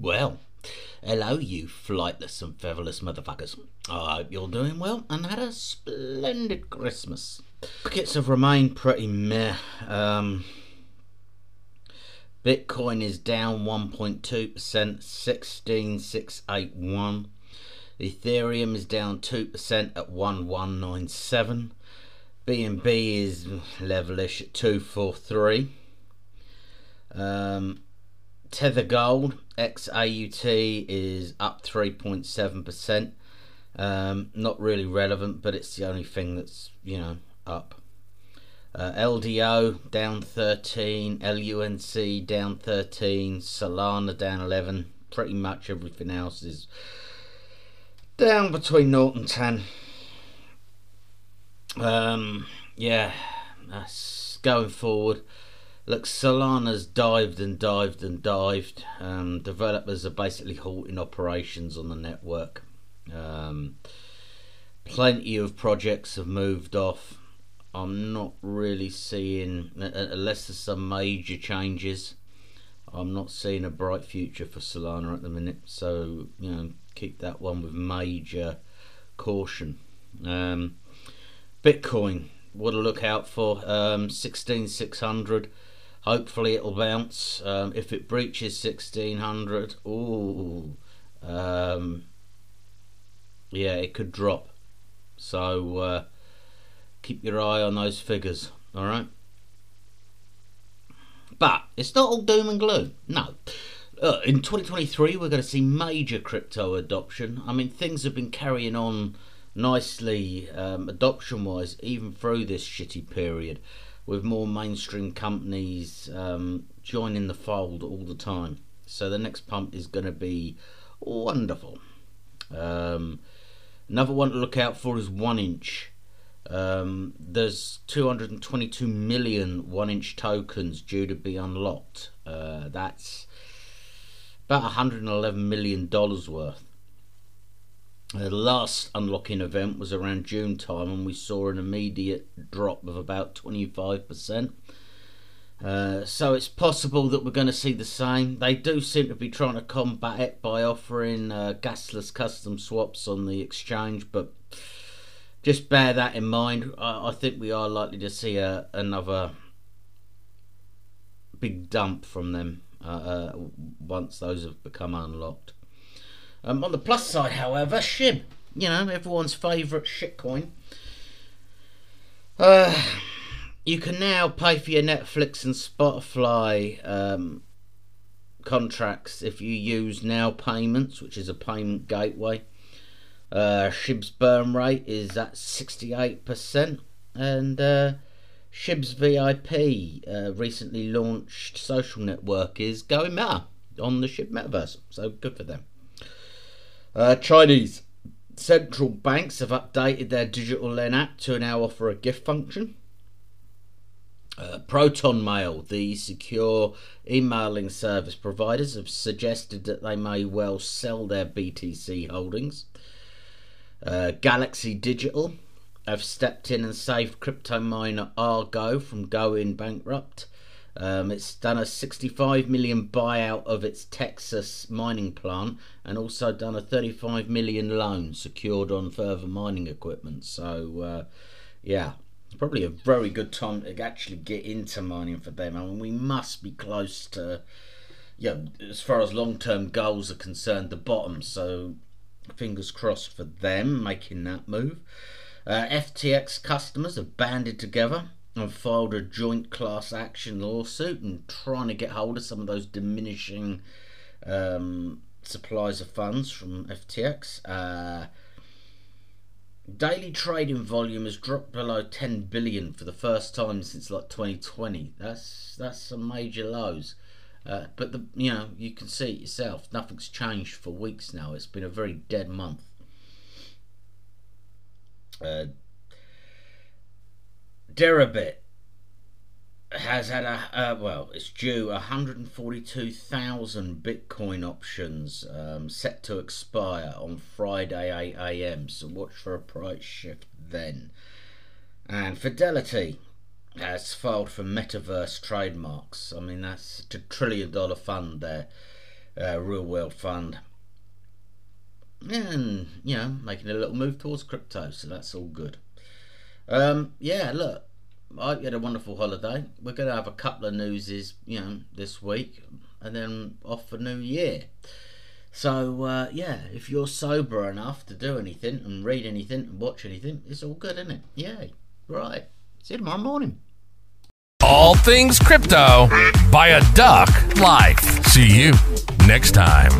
Well, hello, you flightless and featherless motherfuckers. I hope you're doing well and had a splendid Christmas. Markets have remained pretty meh. Um, Bitcoin is down 1.2%, 16681. Ethereum is down 2% at 1197. BNB is levelish at 243. Um, Tether Gold XAUT is up 3.7%. Um, not really relevant, but it's the only thing that's, you know, up. Uh, LDO down 13, LUNC down 13, Solana down 11. Pretty much everything else is down between 0 and 10. Um, yeah, that's going forward. Look, Solana's dived and dived and dived. Um, developers are basically halting operations on the network. Um, plenty of projects have moved off. I'm not really seeing, unless there's some major changes, I'm not seeing a bright future for Solana at the minute. So, you know, keep that one with major caution. Um, Bitcoin, what to look out for? Um, 16600 Hopefully it'll bounce. Um, if it breaches 1600, ooh, um, yeah, it could drop. So uh, keep your eye on those figures. All right. But it's not all doom and gloom. No. Uh, in 2023, we're going to see major crypto adoption. I mean, things have been carrying on nicely um, adoption wise, even through this shitty period with more mainstream companies um, joining the fold all the time. So the next pump is going to be wonderful. Um, another one to look out for is 1inch. Um, there's 222 million 1inch tokens due to be unlocked. Uh, that's about 111 million dollars worth. The last unlocking event was around June time, and we saw an immediate drop of about 25%. Uh, so it's possible that we're going to see the same. They do seem to be trying to combat it by offering uh, gasless custom swaps on the exchange, but just bear that in mind. I, I think we are likely to see a, another big dump from them uh, uh once those have become unlocked. Um, on the plus side, however, SHIB, you know, everyone's favourite shitcoin. Uh, you can now pay for your Netflix and Spotify um, contracts if you use NOWPayments, which is a payment gateway. Uh, SHIB's burn rate is at 68%, and uh, SHIB's VIP uh, recently launched social network is going meta on the SHIB metaverse, so good for them. Uh, Chinese central banks have updated their digital yuan app to now offer a gift function. Uh, Proton Mail, the secure emailing service providers, have suggested that they may well sell their BTC holdings. Uh, Galaxy Digital have stepped in and saved crypto miner Argo from going bankrupt. Um, it's done a 65 million buyout of its Texas mining plant and also done a 35 million loan secured on further mining equipment. So, uh, yeah, probably a very good time to actually get into mining for them. I mean, we must be close to, yeah, as far as long term goals are concerned, the bottom. So, fingers crossed for them making that move. Uh, FTX customers have banded together and filed a joint class action lawsuit and trying to get hold of some of those diminishing um, supplies of funds from FTX. Uh, daily trading volume has dropped below 10 billion for the first time since like 2020. That's that's some major lows. Uh, but the you know you can see it yourself. Nothing's changed for weeks now. It's been a very dead month. Uh, Deribit has had a uh, well, it's due 142,000 Bitcoin options um, set to expire on Friday 8 a.m. So watch for a price shift then. And Fidelity has filed for metaverse trademarks. I mean, that's a trillion dollar fund there. uh, real world fund. And, you know, making a little move towards crypto, so that's all good. Um, yeah, look, I had a wonderful holiday. We're going to have a couple of newses, you know, this week, and then off for New Year. So uh, yeah, if you're sober enough to do anything and read anything and watch anything, it's all good, isn't it? Yay! Right. See you tomorrow morning. All things crypto by a duck life. See you next time.